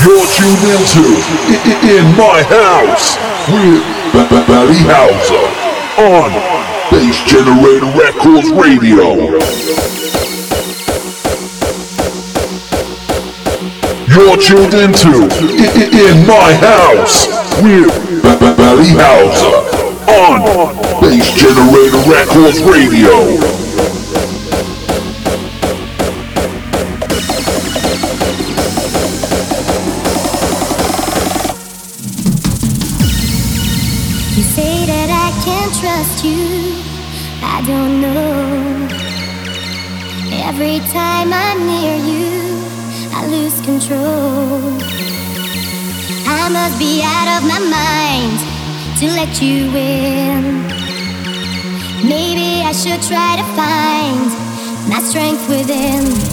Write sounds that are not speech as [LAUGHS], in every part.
You're tuned into In My House with Valley Houser on Bass Generator Records Radio. You're tuned into In My House with Valley Houser on Bass Generator Records Radio. Trust you, I don't know. Every time I'm near you, I lose control. I must be out of my mind to let you in. Maybe I should try to find my strength within.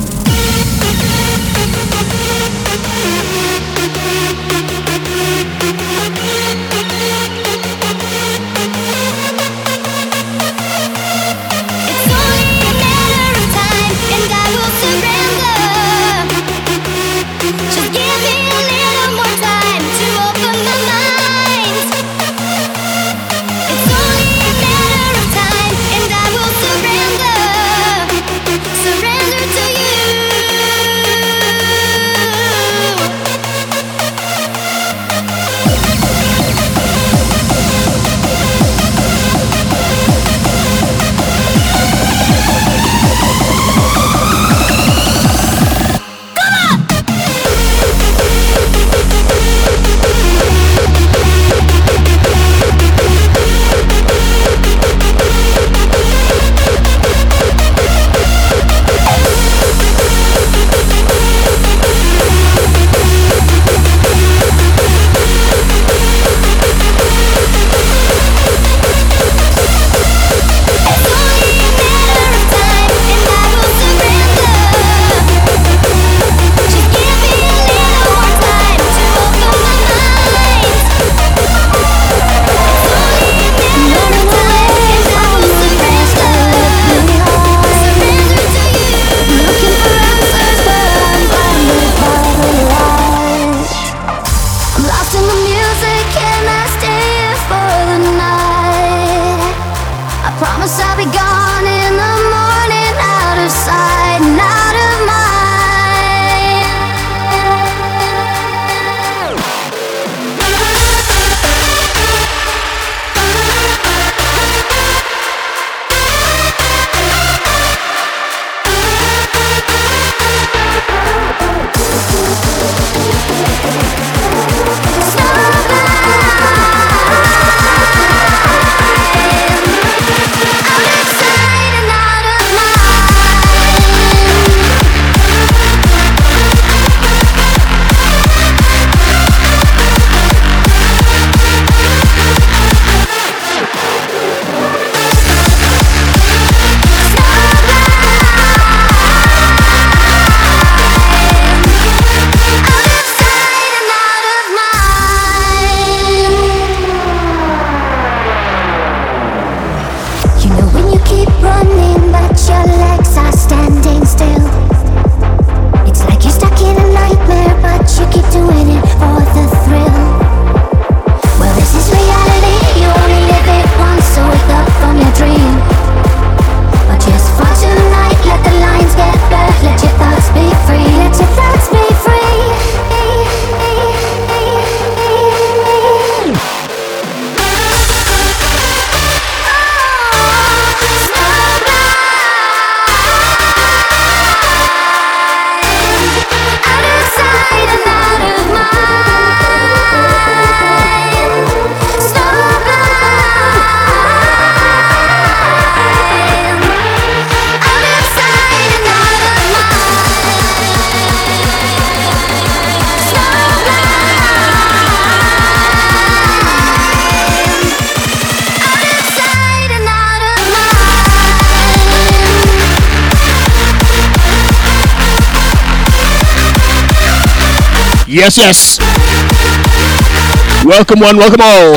Yes, yes. Welcome one, welcome all.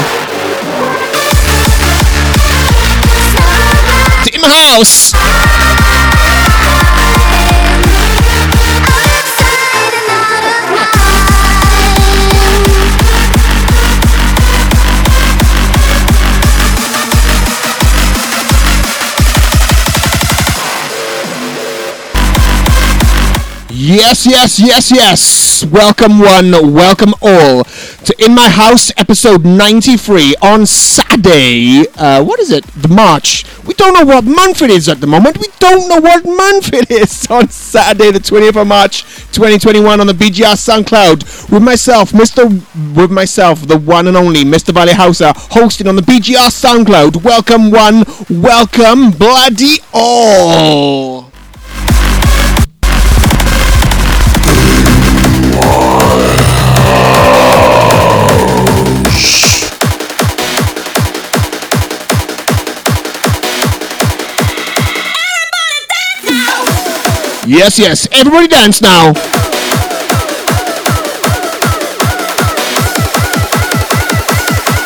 To In the House. Yes, yes, yes, yes. Welcome one, welcome all to In My House episode 93 on Saturday. Uh, what is it? The March. We don't know what month it is at the moment. We don't know what month it is [LAUGHS] on Saturday, the 20th of March, 2021 on the BGR SoundCloud with myself, Mr. with myself, the one and only Mr. Valley Houser, hosting on the BGR SoundCloud. Welcome one, welcome bloody all. Yes, yes. Everybody dance now.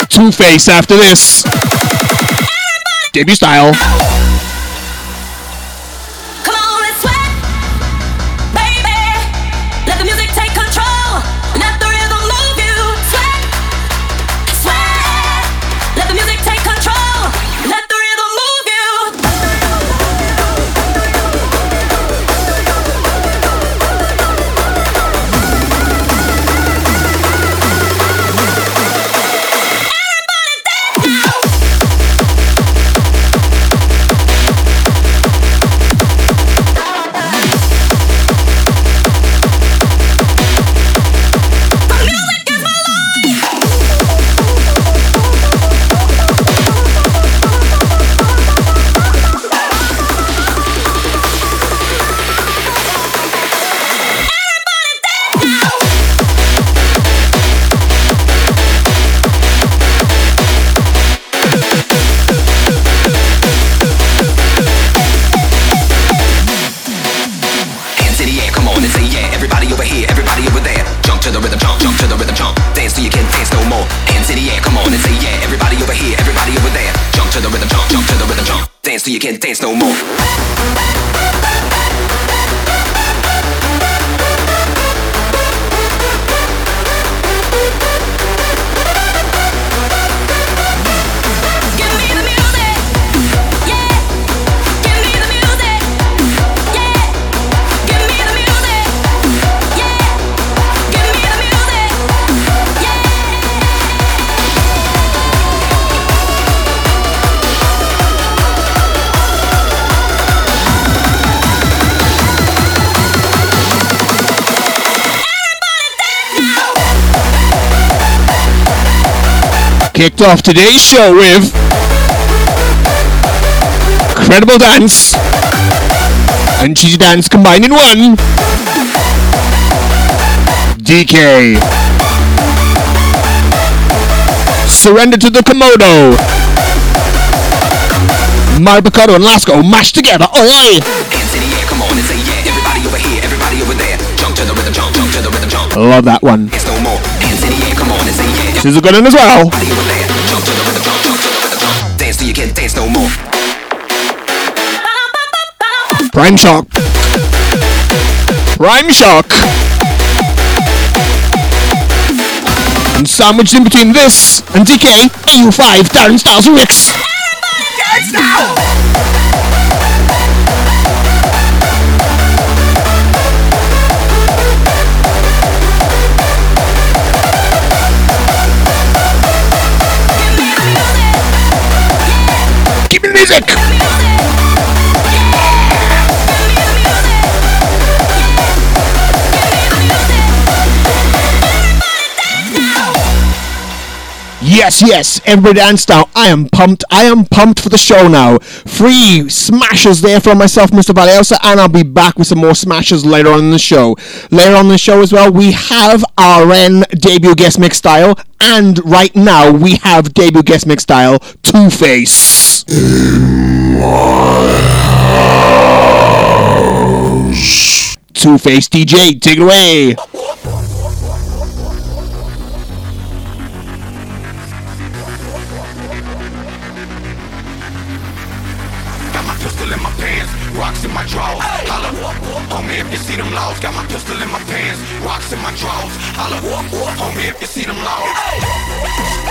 Two Face after this. Debut style. Kicked off today's show with Incredible Dance and Cheesy Dance combined in one. Deekay. Surrender to the Komodo. Marbacato and Lasco mashed together. Oi, oi. Hands in the air, come on and say yeah. Primeshock. Prime Shock. And sandwiched in between this and Deekay, AU5, Darren Styles Ricks. Yes, yes, everybody dance now. I am pumped. I am pumped for the show now. Three smashes there from myself, Mr. Valley Houser, and I'll be back with some more smashes later on in the show. Later on in the show as well, we have Aren debut guest mix style, and right now we have debut guest mix style Two Face. Two Face DJ, take it away. my drawers. Holla, on me if you see them laws. Got my pistol in my pants, rocks in my drawers. Holla, on me if you see them laws.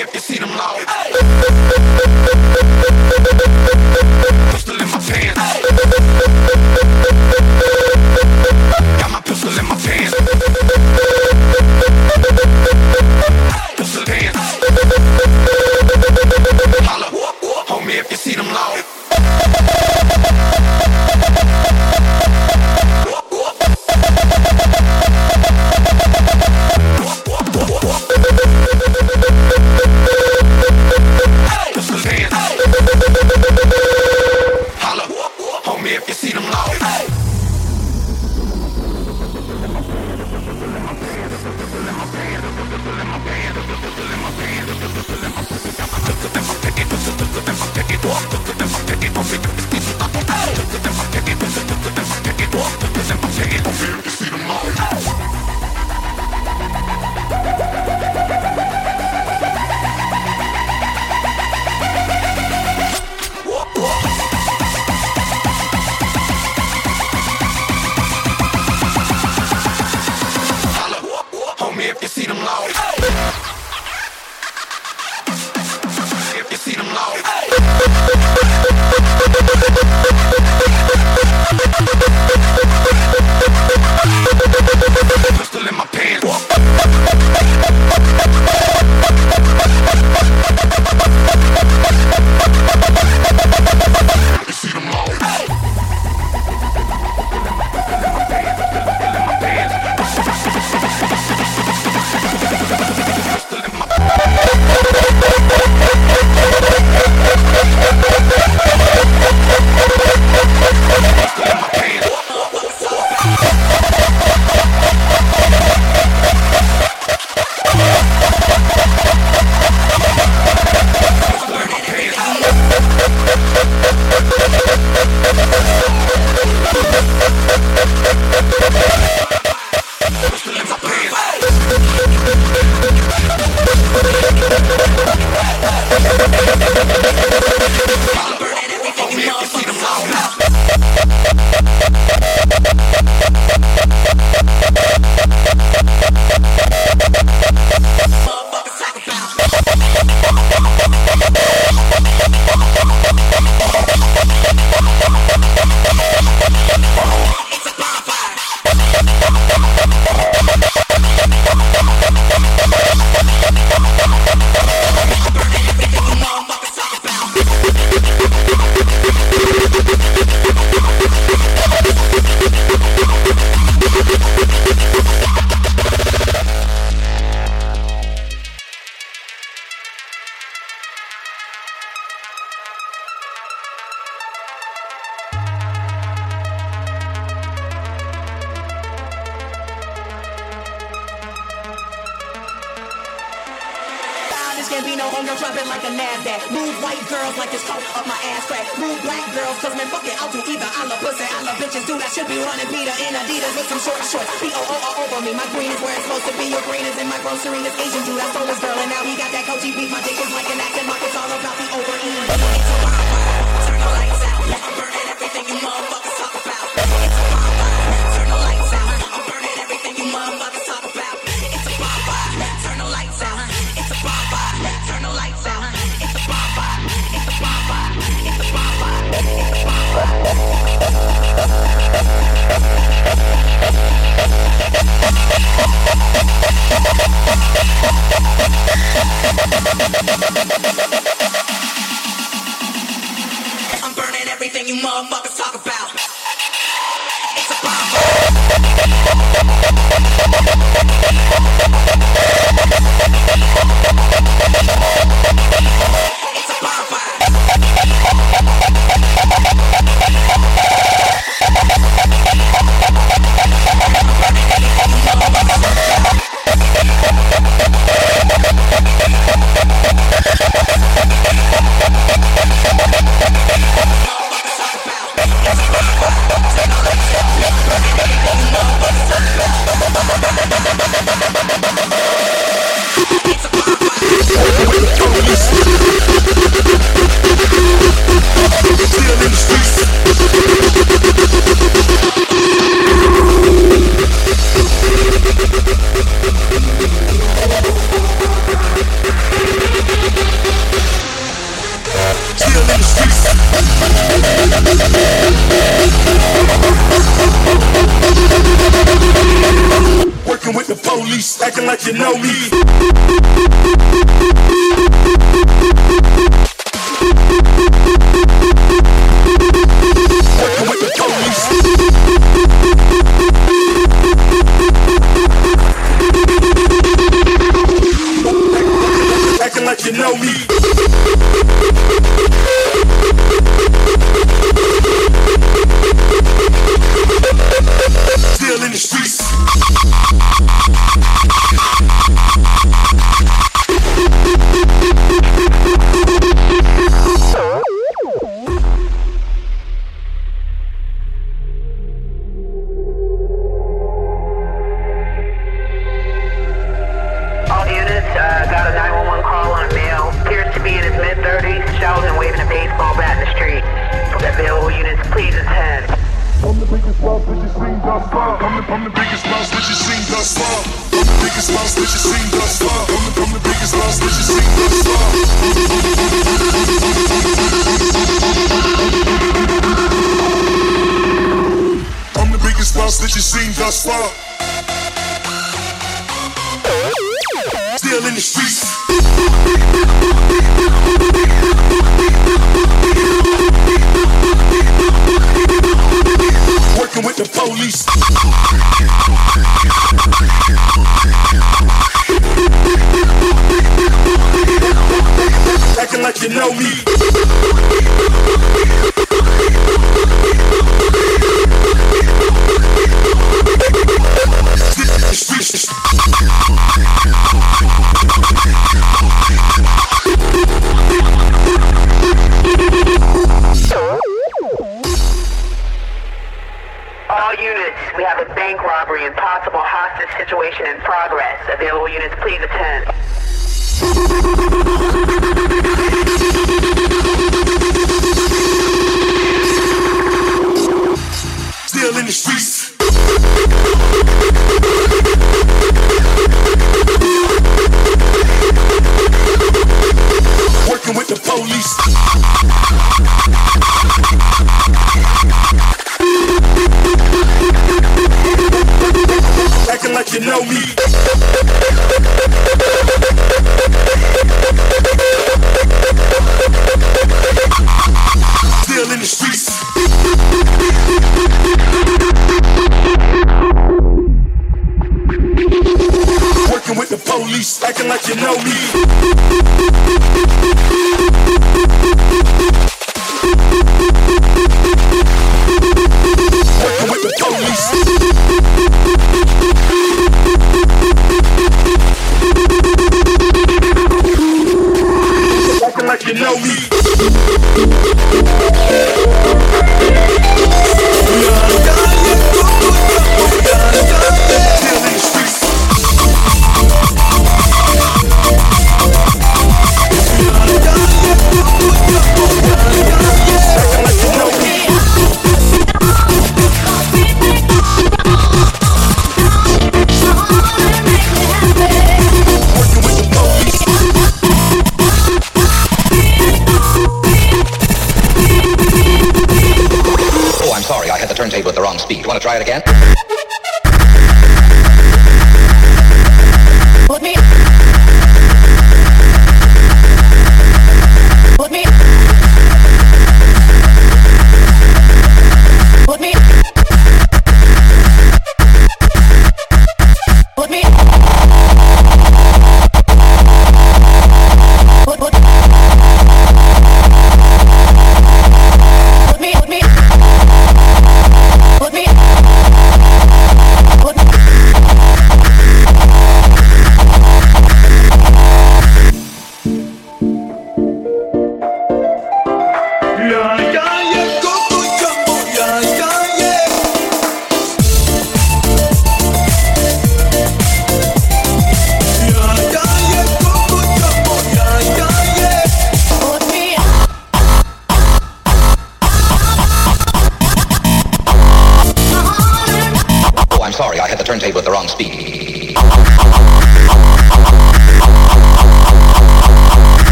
if you see them loud. Hey.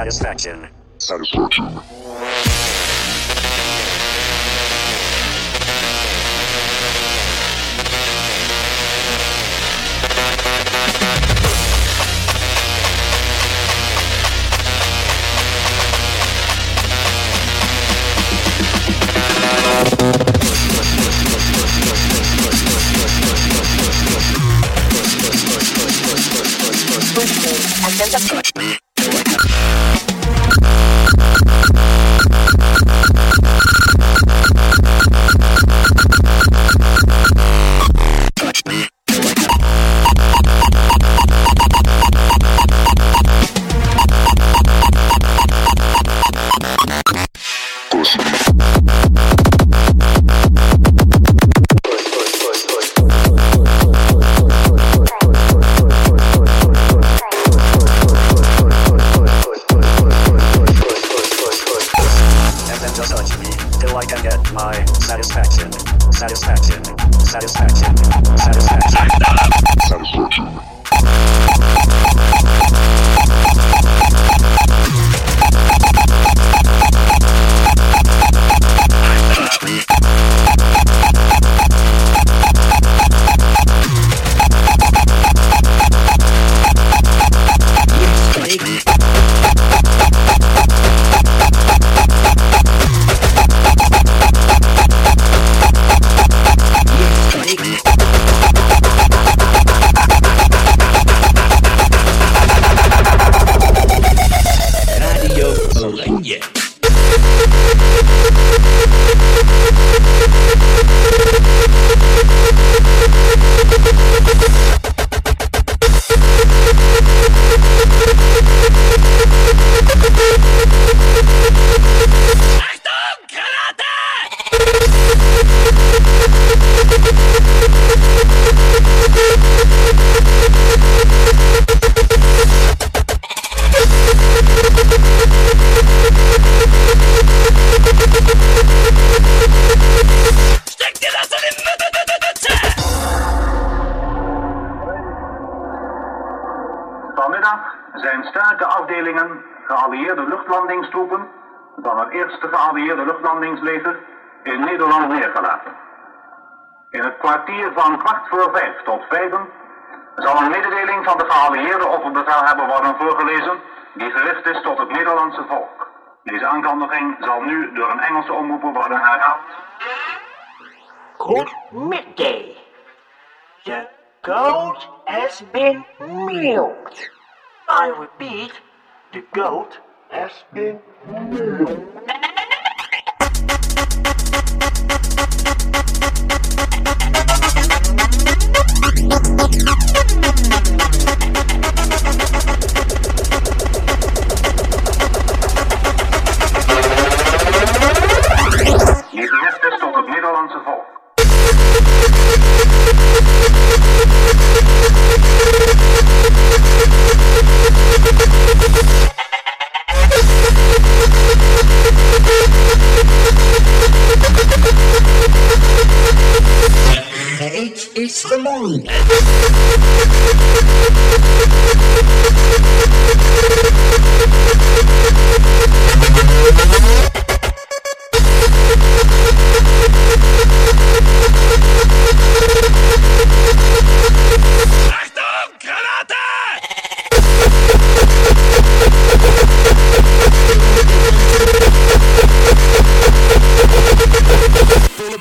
Satisfaction. Satisfaction. Satisfaction. Zijn sterke afdelingen geallieerde luchtlandingstroepen van het eerste geallieerde luchtlandingsleger in Nederland neergelaten. In het kwartier van kwart voor vijf tot vijven zal een mededeling van de geallieerde opperbevelhebber worden voorgelezen die gericht is tot het Nederlandse volk. Deze aankondiging zal nu door een Engelse omroeper worden herhaald. Good midday. The goat has been milked. I repeat, the goat has been Die gericht is tot het Nederlandse volk. Is the moon.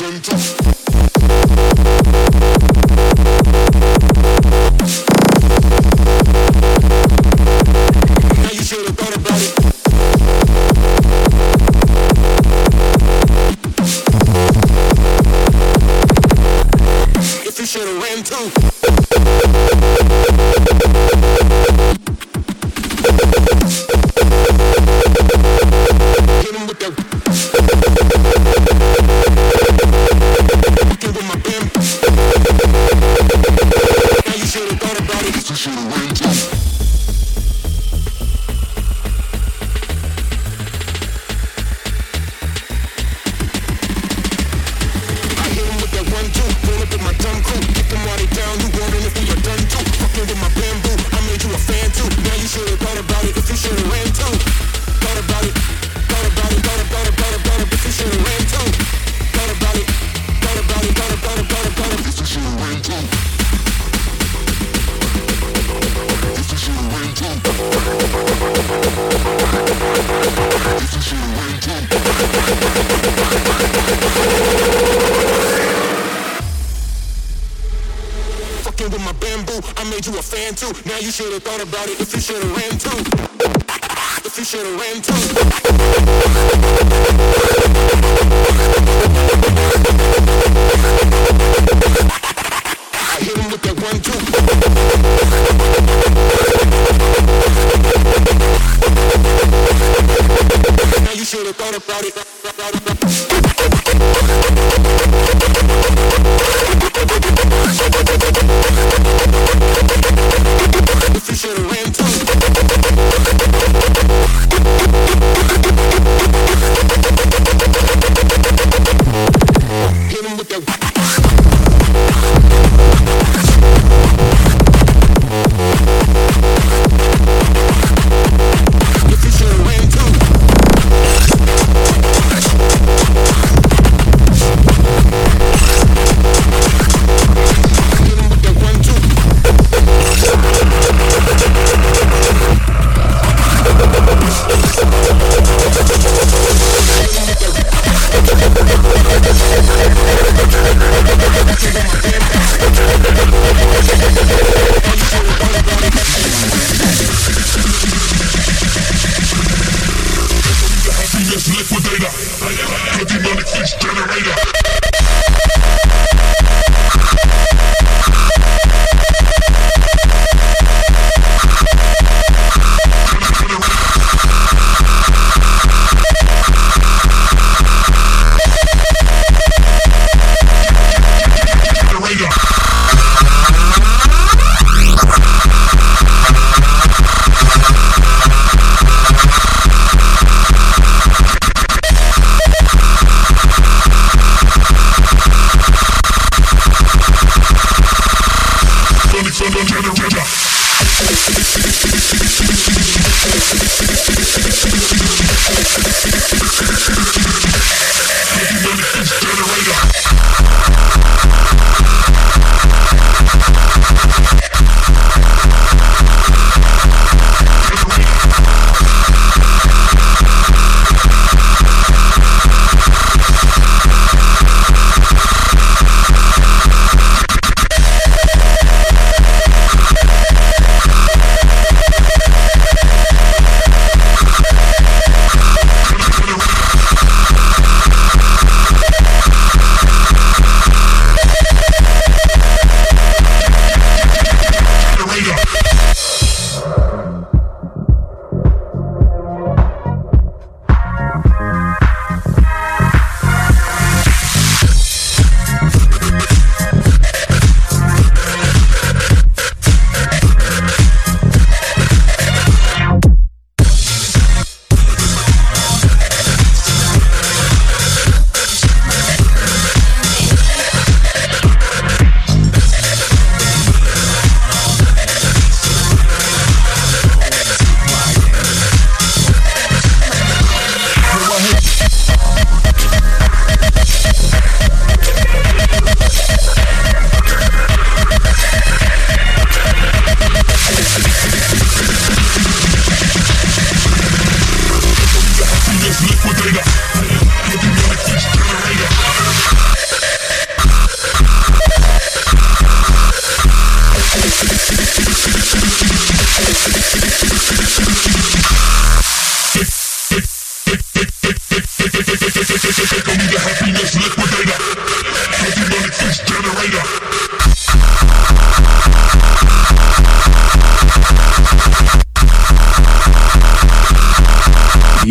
wondering if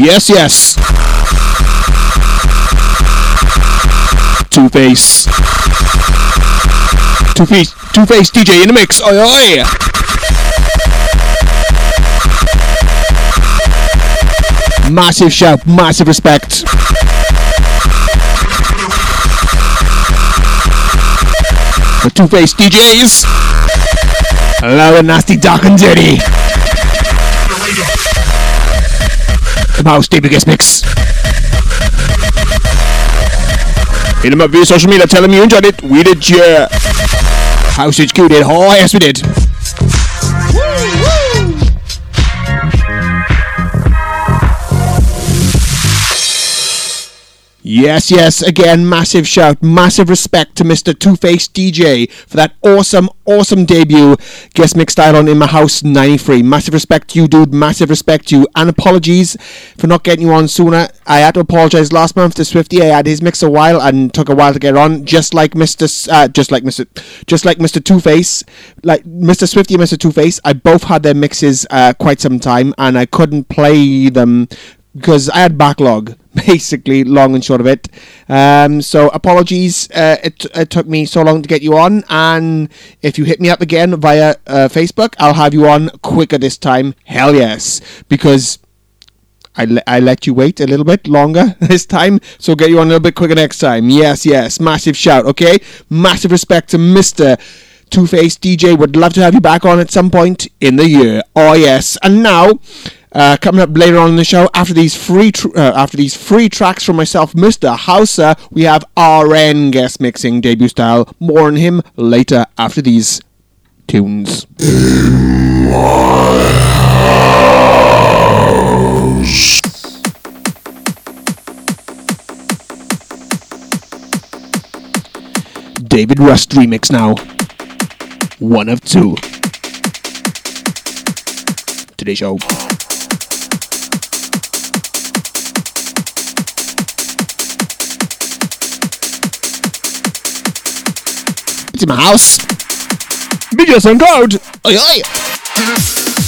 Yes, yes. Two Face. Two Face. Two Face DJ in the mix. Oi, oi. Massive shout, massive respect. The Two Face DJs. Hello, nasty, dark and dirty. Deep guest mix. Hit him up via social media, tell him you enjoyed it. We did, yeah. House HQ did. Oh, yes, we did. Yes, yes, again, massive shout, massive respect to Mr. Two Face DJ for that awesome, awesome debut guest mix style on In My House 93. Massive respect to you, dude, massive respect to you, and apologies for not getting you on sooner. I had to apologize last month to Swifty. I had his mix a while and took a while to get on, just like Mr. S- Uh, just like Mr. Just like Mr. Two Face, like Mr. Swifty and Mr. Two Face. I both had their mixes uh, quite some time, and I couldn't play them because I had backlog, [LAUGHS] basically, long and short of it. Um, so apologies, uh, it, it took me so long to get you on, and if you hit me up again via uh, Facebook, I'll have you on quicker this time. Hell yes, because I, le- I let you wait a little bit longer [LAUGHS] this time, so get you on a little bit quicker next time. Yes, yes, massive shout, okay? Massive respect to Mr. Two Face DJ. Would love to have you back on at some point in the year. Oh yes, and now. Uh, coming up later on in the show, after these free tr- uh, after these free tracks from myself, Mr. Houser, we have Aren guest mixing debut style. More on him later after these tunes. David Rust remix now. One of two. Today's show. In my house. Videos on guard. Oi, oi.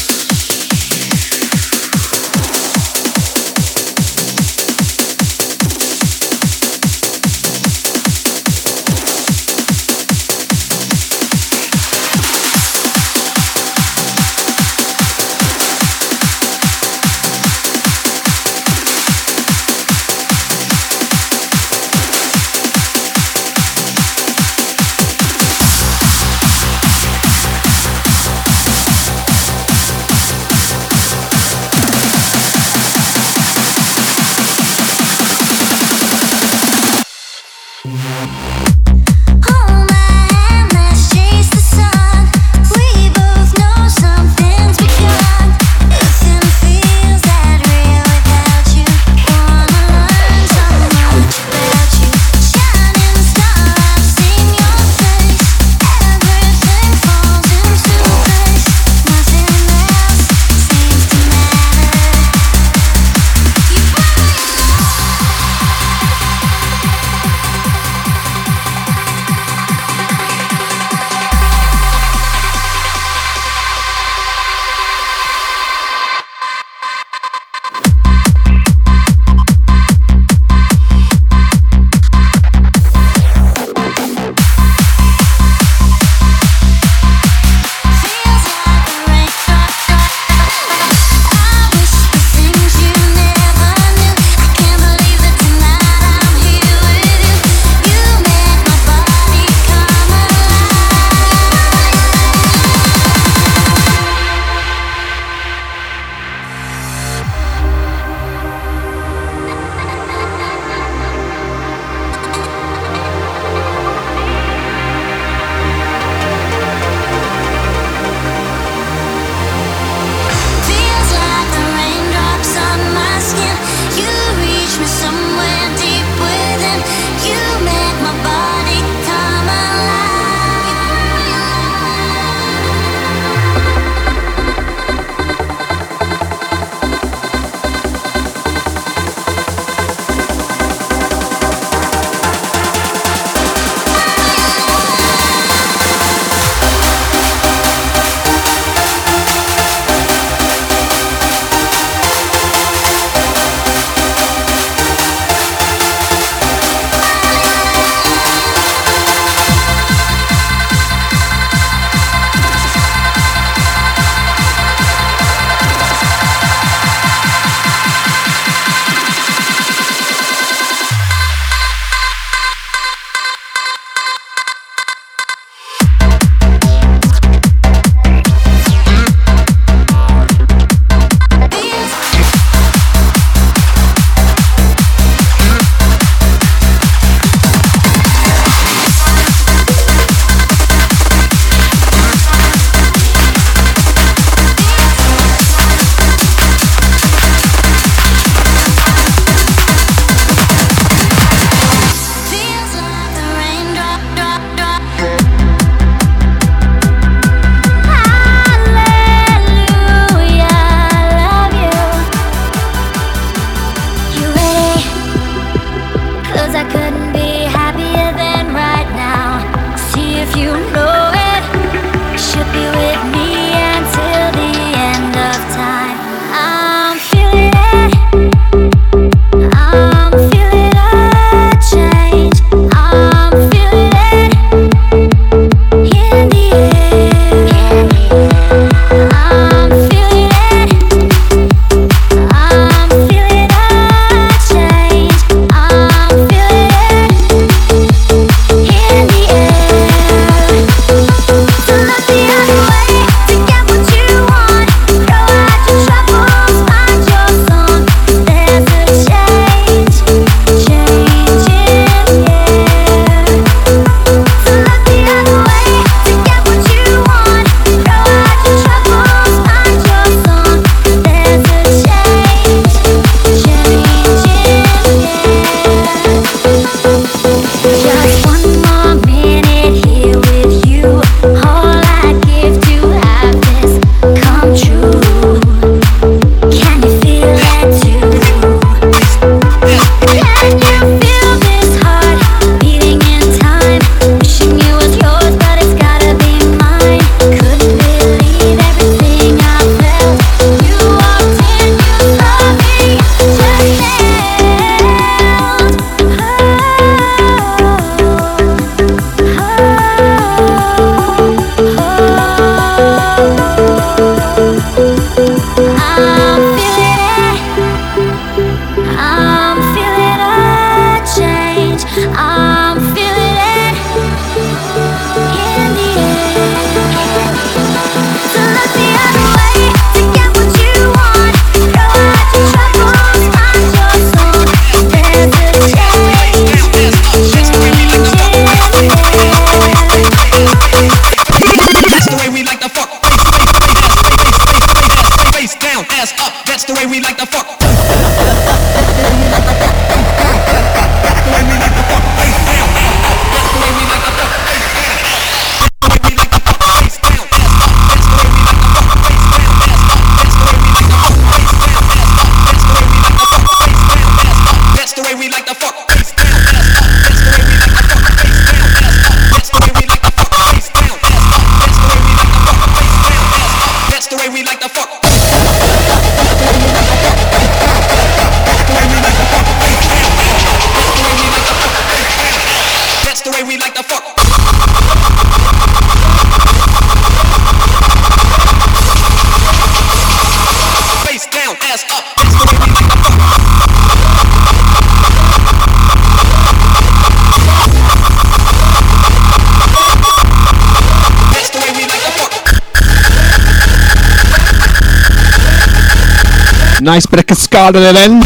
Nice bit of Cascada at the end.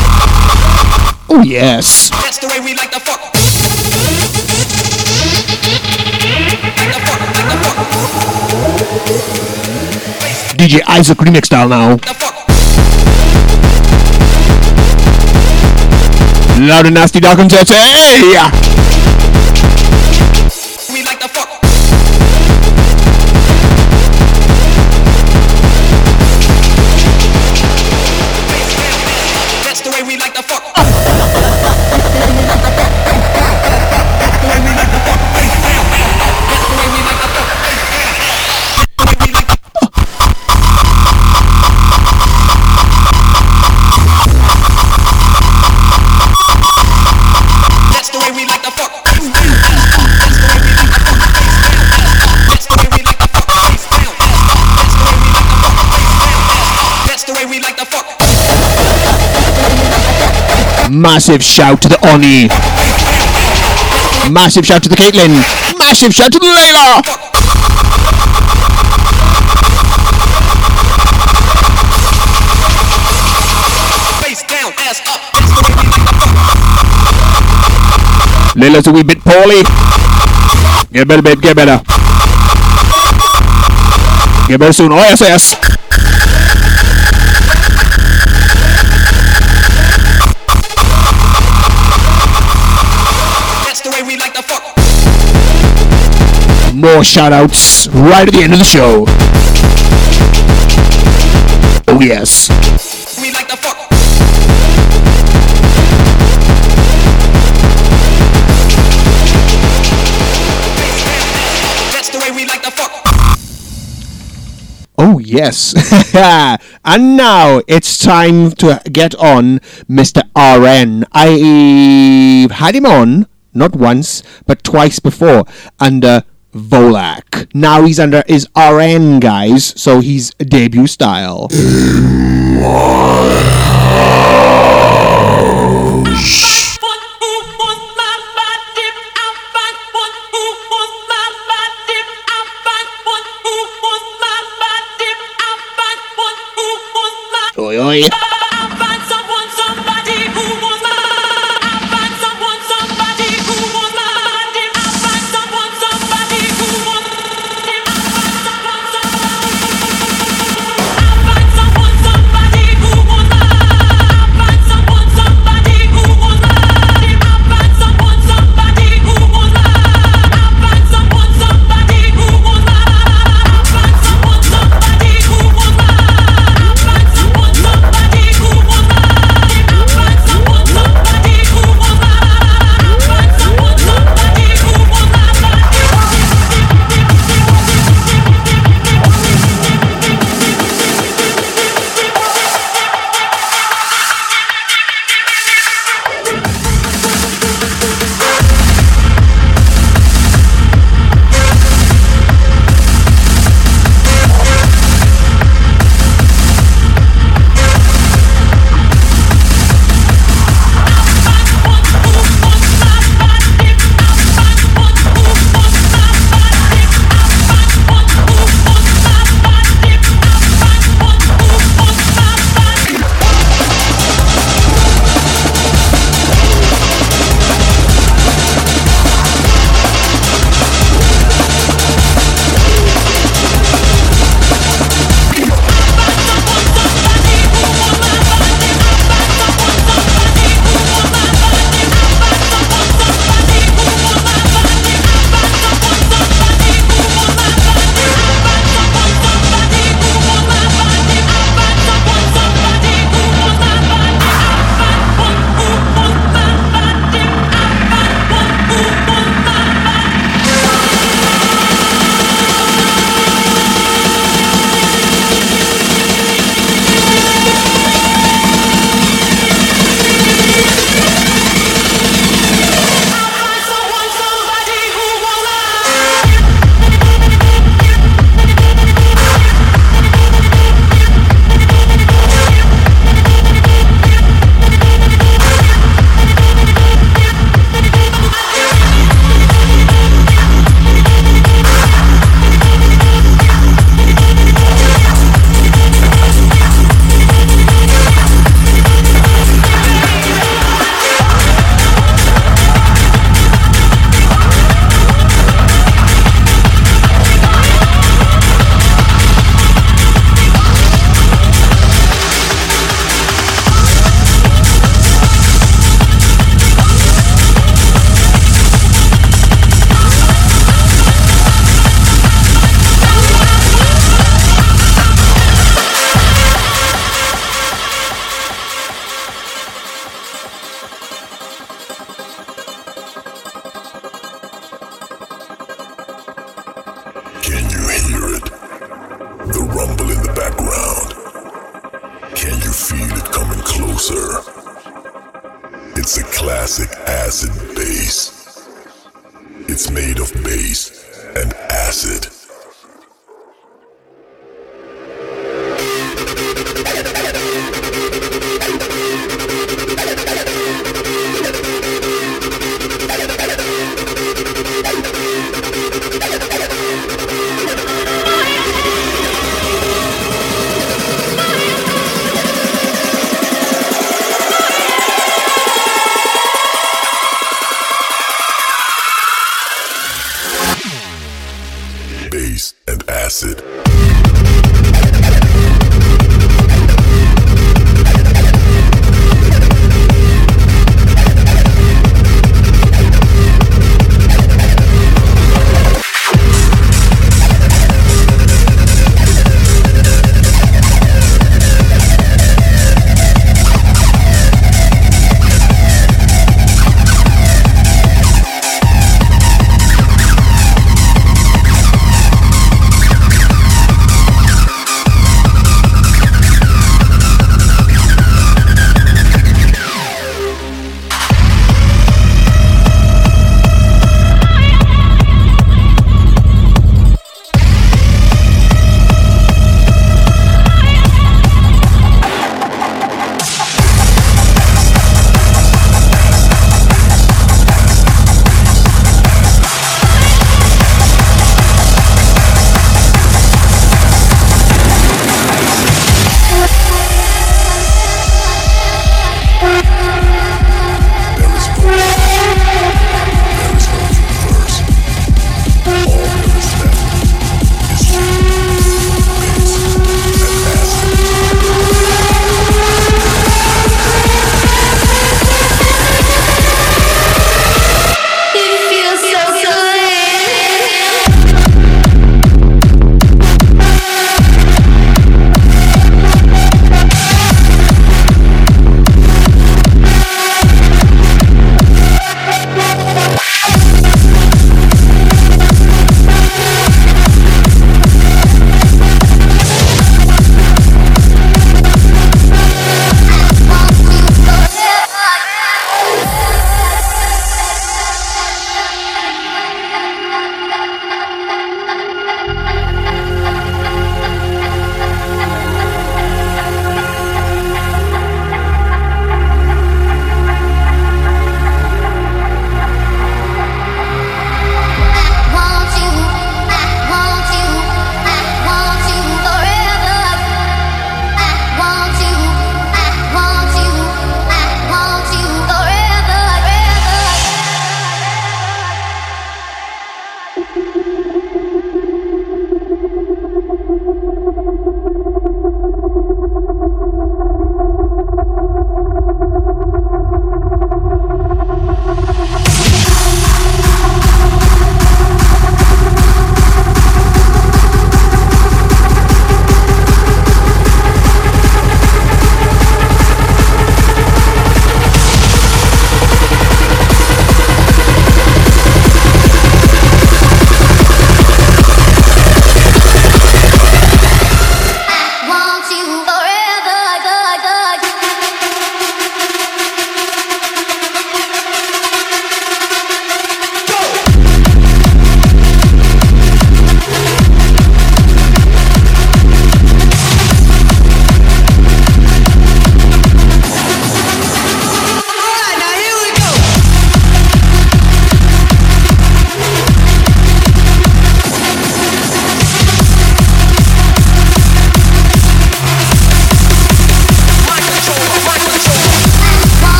Oh yes. That's the way we like to fuck. DJ Isaac remix style now. Loud and nasty dark and dirty. Hey! Massive shout to the Oni. Massive shout to the Caitlin. Massive shout to the Layla. Face down, ass up. That's the way we like to. Layla's a wee bit poorly. Get better, babe. Get better. Get better soon. Oh yes, yes. More shout outs right at the end of the show. Oh yes. We like to fuck. That's the way we like to fuck. Oh yes. [LAUGHS] and now it's time to get on Mr. Aren. I've had him on not once but twice before under uh, Volak. Now he's under his Aren guys, so he's debut style. Oi oi.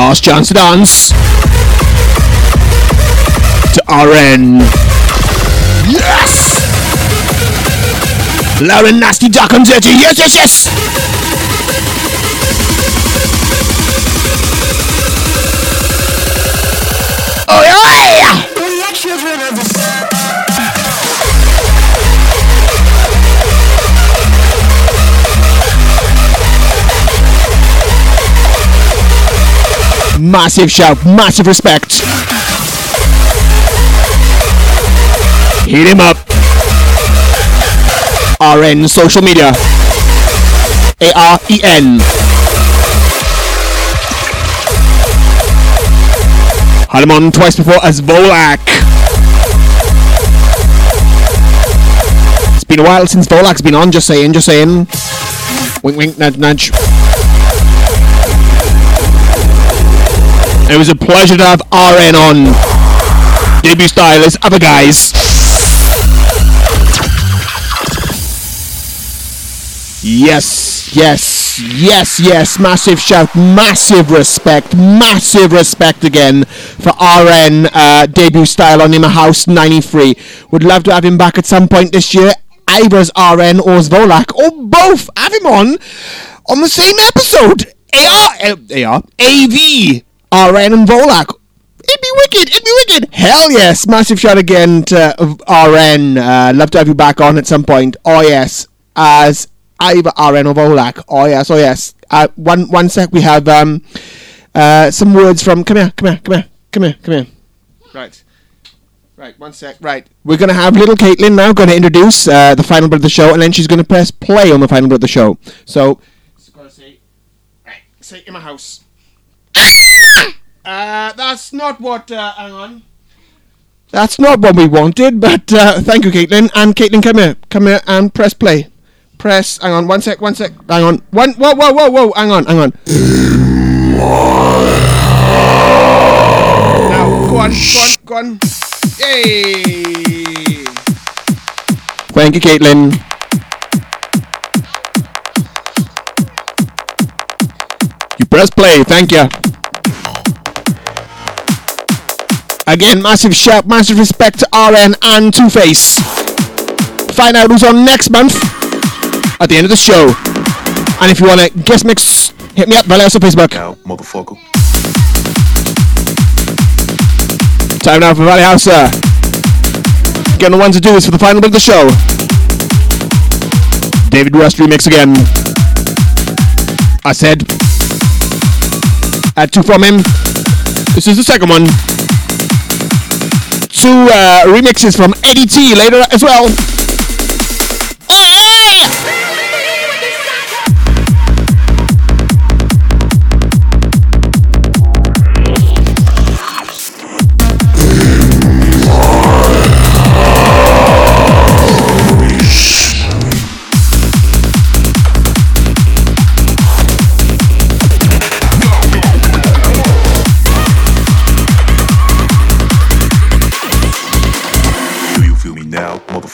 Last chance to dance. To Aren. Yes! And nasty, dark and dirty. Yes, yes, yes! Massive shout, massive respect. Hit him up. Aren social media. A R E N. Had him on twice before as Volak. It's been a while since Volak's been on, just saying, just saying. Wink, wink, nudge, nudge. It was a pleasure to have Aren on. Debut style as other guys. Yes, yes, yes, yes. Massive shout, massive respect, massive respect again for Aren uh, debut style on In My House 93. Would love to have him back at some point this year. Either as Aren or as Volak, or both. Have him on on the same episode. AR, AR, AV, Aren and Volak. It'd be wicked. It'd be wicked. Hell yes. Massive shout again to Aren. Uh, love to have you back on at some point. Oh yes. As either Aren or Volak. Oh yes. Oh yes. Uh, one one sec. We have um, uh, some words from. Come here. Come here. Come here. Come here. Come here. Right. Right, one sec. Right, we're gonna have little Caitlin now. Going to introduce uh, the final bit of the show, and then she's gonna press play on the final bit of the show. So, say, say in my house. Uh, that's not what. Uh, hang on. That's not what we wanted, but uh, thank you, Caitlin. And Caitlin, come here, come here, and press play. Press. Hang on, one sec, one sec. Hang on, one. Whoa, whoa, whoa, whoa. Hang on, hang on. Now, go on, go on, go on. Yay! Thank you, Caitlin. You press play. Thank you. Again, massive shout, massive respect to Aren and Two Face. Find out who's on next month at the end of the show. And if you want to guest mix, hit me up, Valley Houser on Facebook. Now, motherfucker. Time now for Valley Houser. Uh, getting the ones to do is for the final bit of the show. David Rust remix again. I said, add two from him. This is the second one. Two uh, remixes from Eddie T later as well.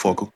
Now,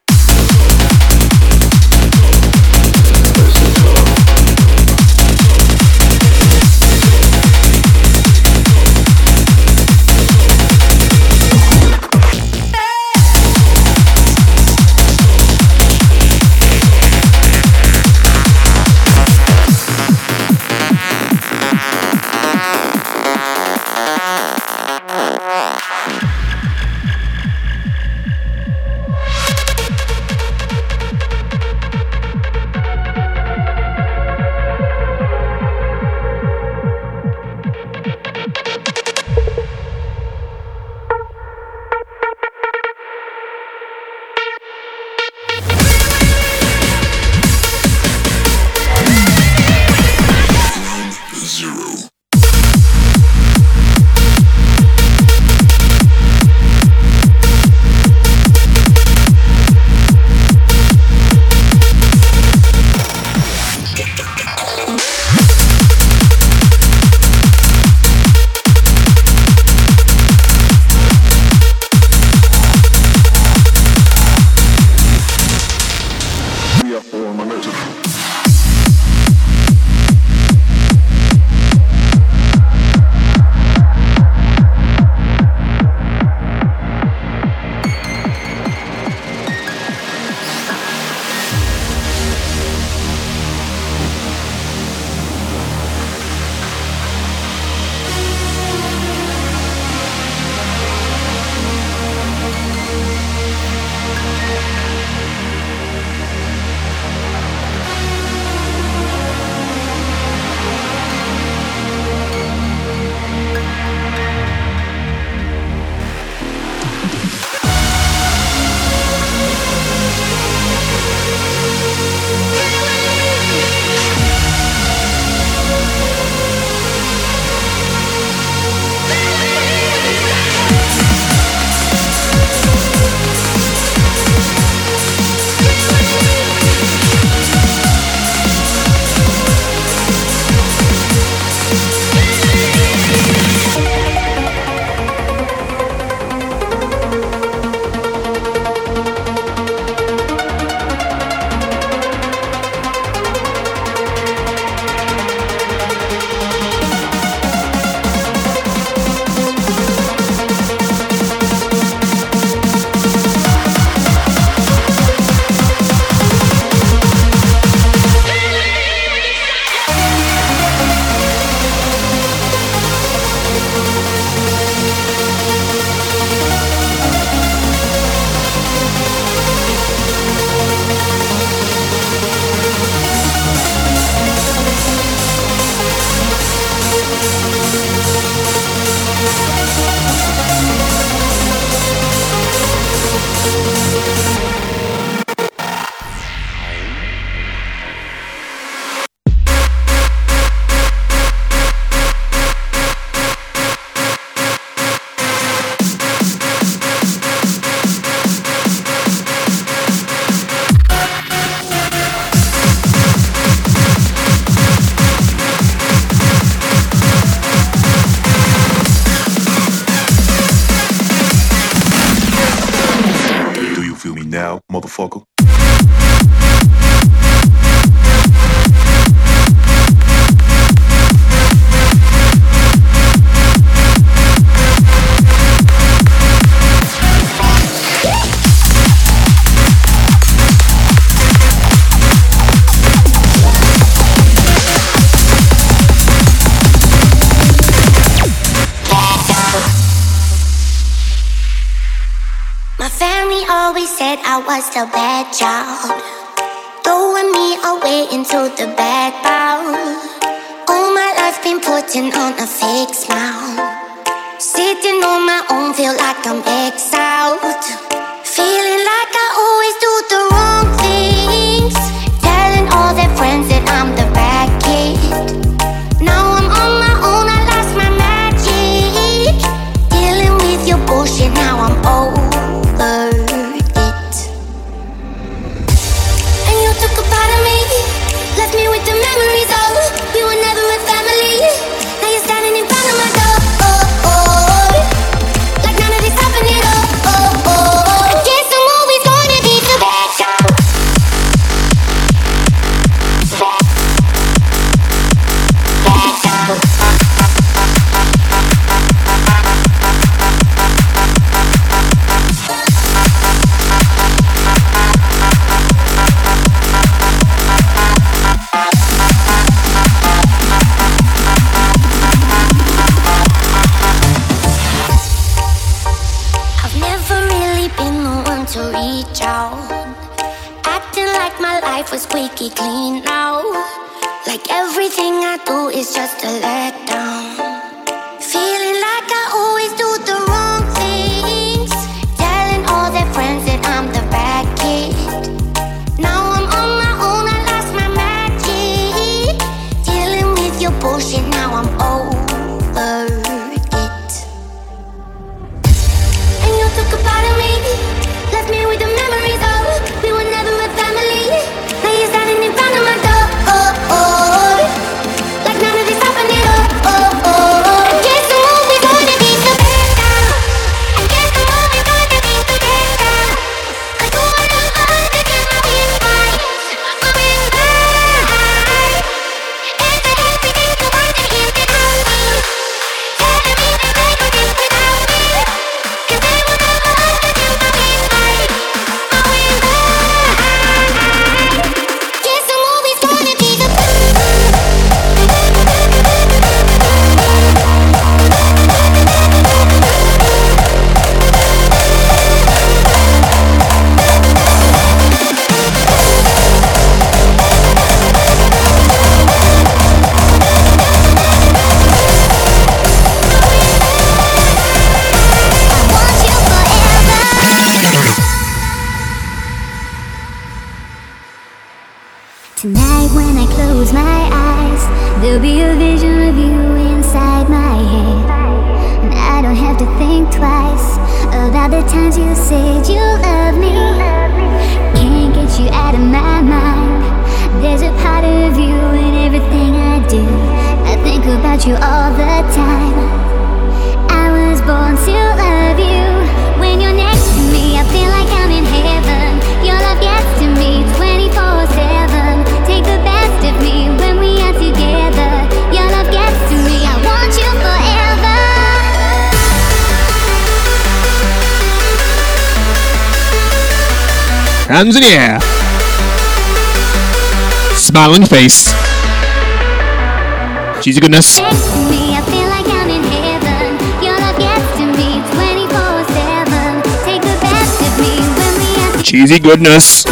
me when we are Cheesy goodness.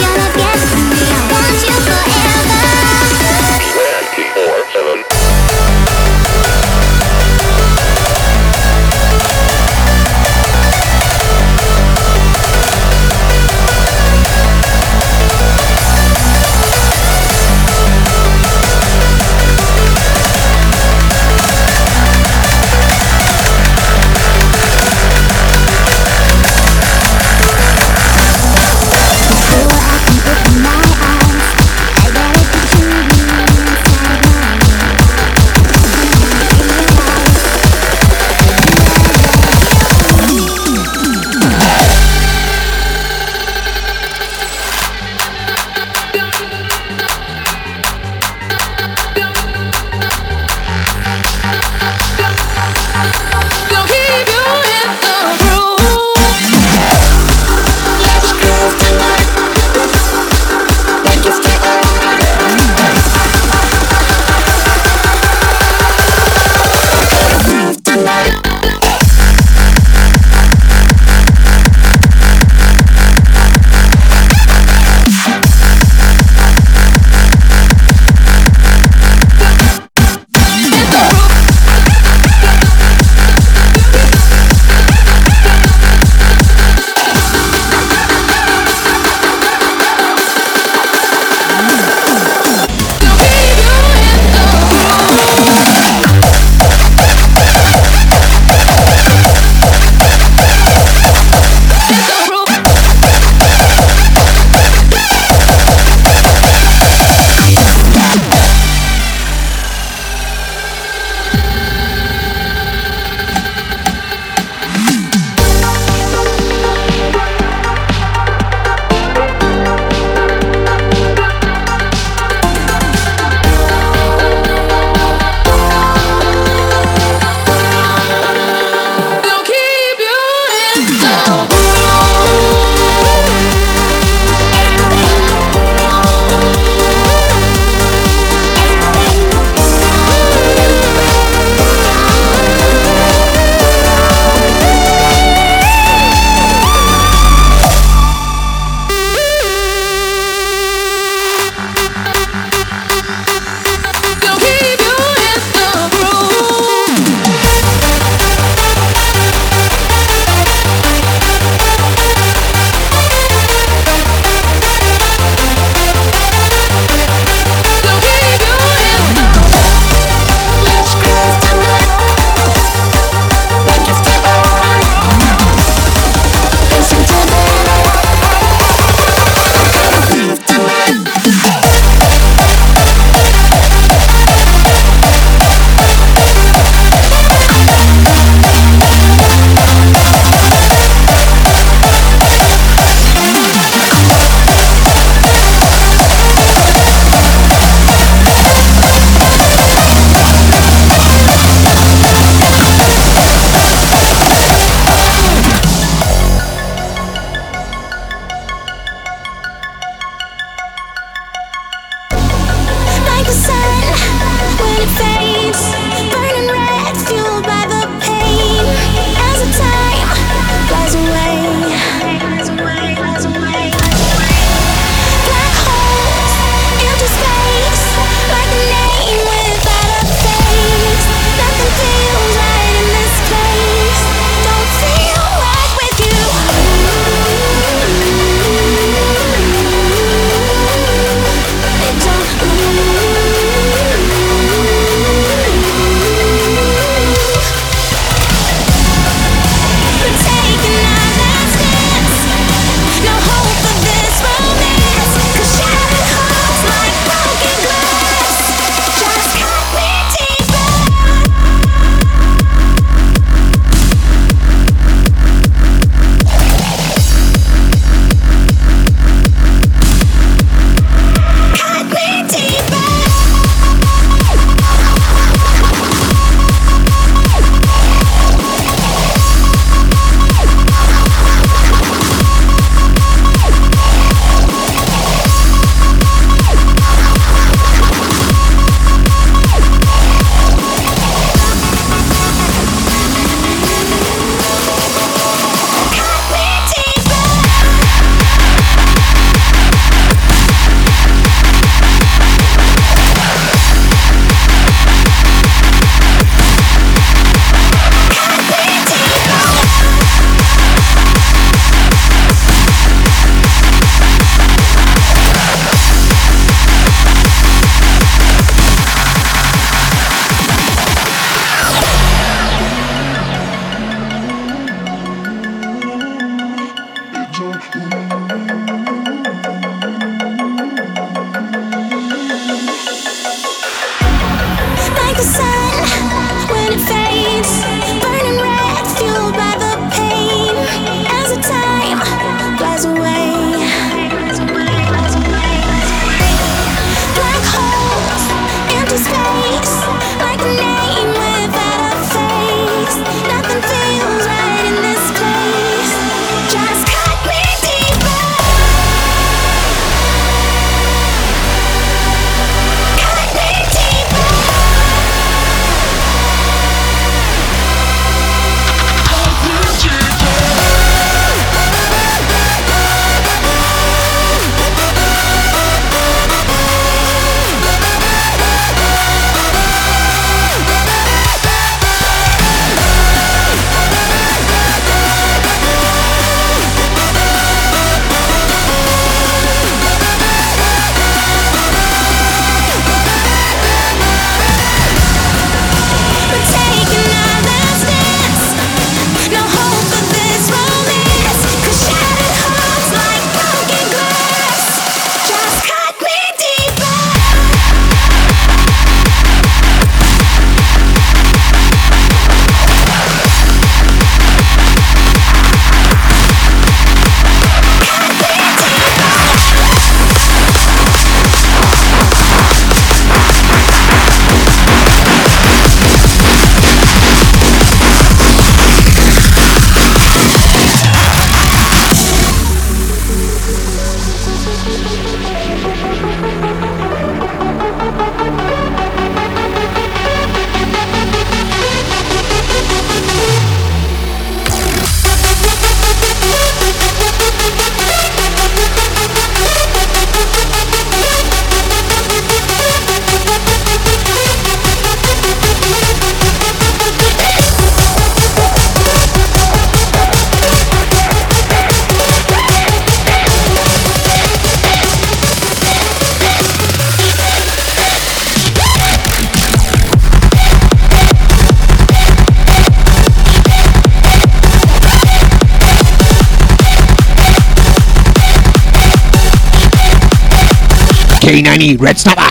K90 Red Snapper.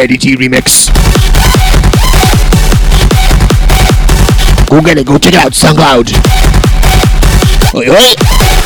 Eddie T remix. Go get it, go check it out, SoundCloud. Oi, oi.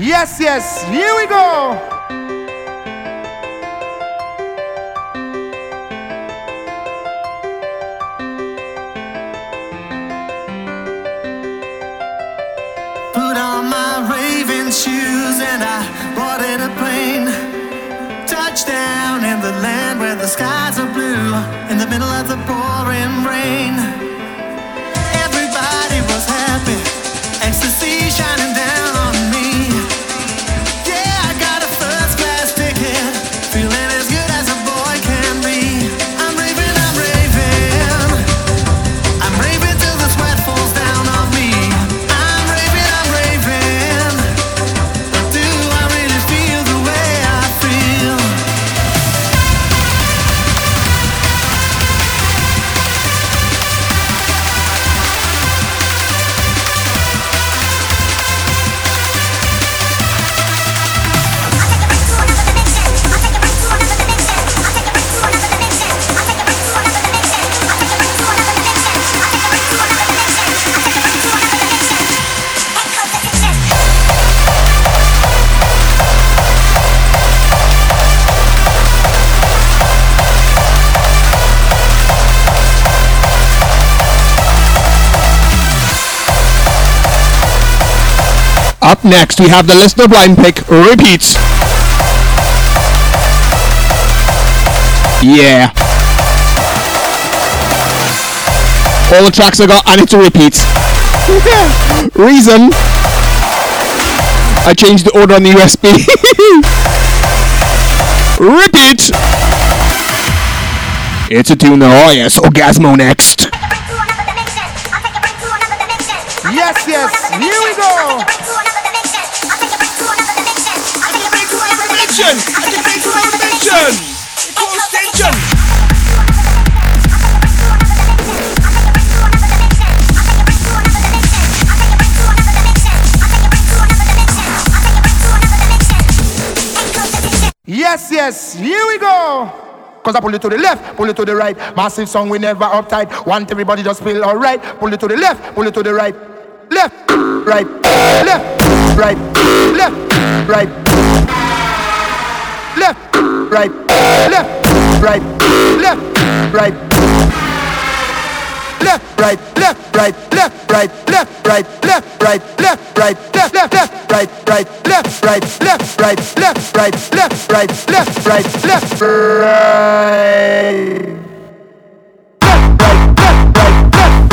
Yes, yes, here we go. Put on my raving shoes and I boarded a plane. Touchdown in the land where the skies are blue in the middle of the pouring rain. Everybody was happy, ecstasy shining down Up next, we have the listener blind pick repeats. Yeah. All the tracks I got, and it's a repeat. [LAUGHS] Reason. I changed the order on the USB. [LAUGHS] repeat. It's a tune. Oh yes, Orgasmo next. Here we go. Cause I pull it to the left, pull it to the right. Massive song, we never uptight. Want everybody just feel alright. Pull it to the left, pull it to the right. Left, right, left, right, left, right. Left, right, left, right, left, right. Left, right, left, right, left, right, left, right, left, right, left, right, left, right, left, right, left, right, left, right, left, right, left, right, left, right, left, right, left, right, left, right. To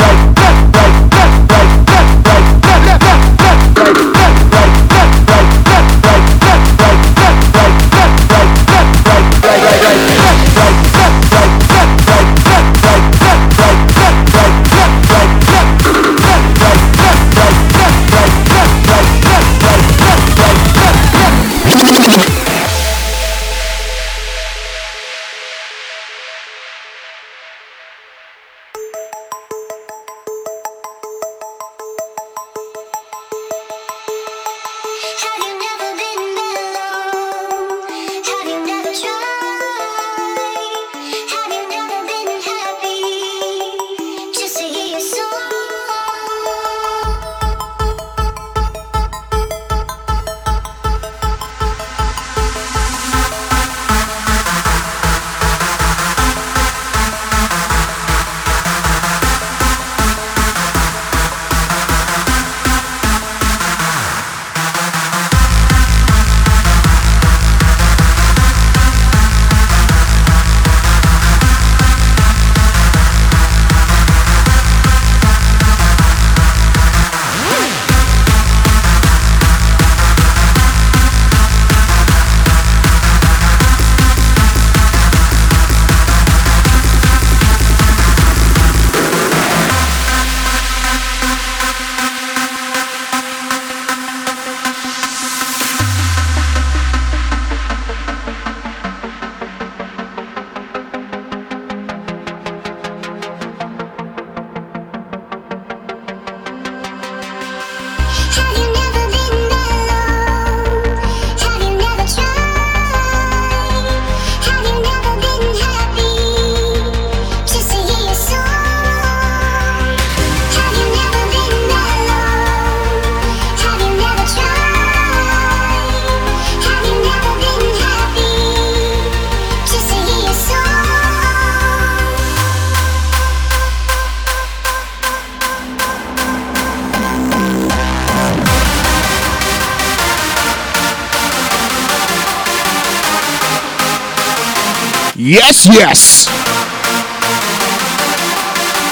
Yes.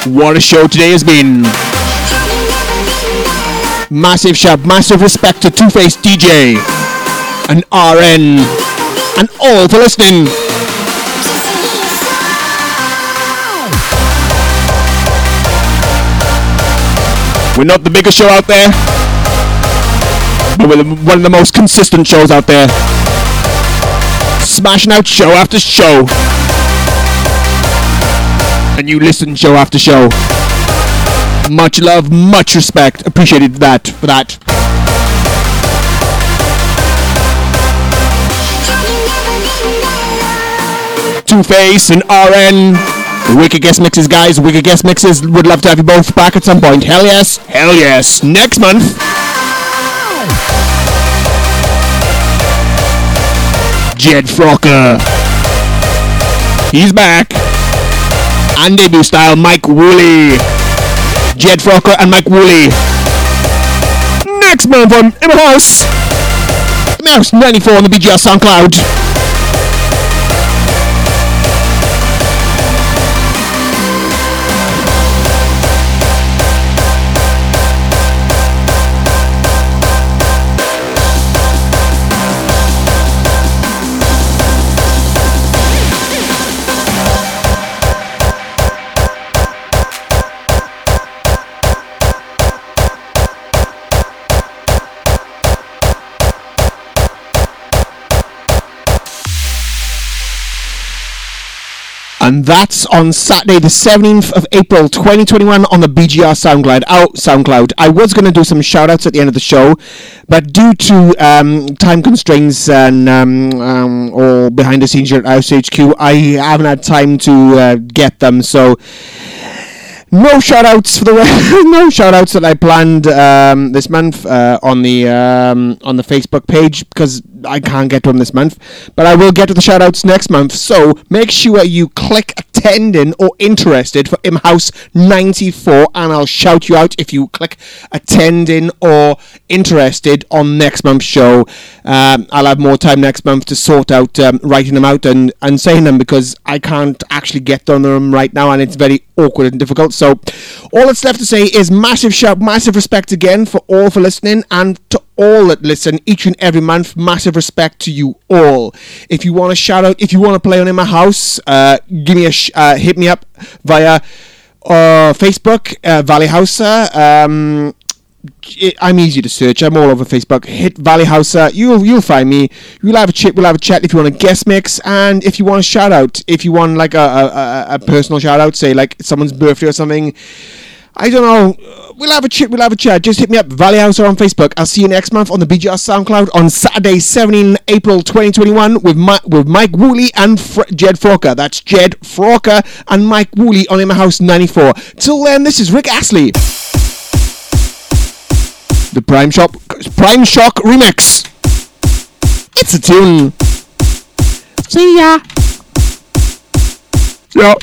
What a show today has been. Massive shout, massive respect to TwoFace DJ and Aren and all for listening. We're not the biggest show out there, but we're one of the most consistent shows out there. Smashing out show after show. And you listen show after show. Much love, much respect. Appreciated that for that. TwoFace and Aren. Wicked guest mixes, guys. Wicked guest mixes. Would love to have you both back at some point. Hell yes. Hell yes. Next month. Jed Frocker. He's back. And debut style Mike Woolley. Jed Frocker and Mike Woolley. Next man from In House. In House 94 on the BGR SoundCloud. And that's on Saturday, the 17th of April 2021 on the BGR SoundCloud. Out SoundCloud. I was going to do some shout outs at the end of the show, but due to um, time constraints and um, um, or behind the scenes here at House HQ, I haven't had time to uh, get them. So No shout outs for the re- [LAUGHS] no shout outs that I planned um, this month uh, on the um, on the Facebook page because I can't get to them this month. But I will get to the shout outs next month. So make sure you click attending or interested for Im House 94 and I'll shout you out if you click attending or interested on next month's show. Um, I'll have more time next month to sort out um, writing them out and, and saying them because I can't actually get on them right now and it's very awkward and difficult. So all that's left to say is massive shout, massive respect again for all for listening and to all that listen each and every month. Massive respect to you all. If you want to shout out, if you want to play on in my house, uh, give me a sh- uh, hit me up via uh, Facebook, uh, Valley Houser. Um, it, I'm easy to search. I'm all over Facebook. Hit Valley Houser. You'll you'll find me. We'll have a chat. We'll have a chat if you want a guest mix and if you want a shout out. If you want like a, a, a personal shout out, say like someone's birthday or something. I don't know. We'll have a chat. We'll have a chat. Just hit me up, Valley Houser on Facebook. I'll see you next month on the BGR SoundCloud on Saturday, 17 April 2021 with with Mike Woolley and Fr- Jed Froker. That's Jed Froker and Mike Woolley on My House 94. Till then, this is Rick Astley. The Prime Shop Primeshock remix. It's a tune. See ya. Yeah.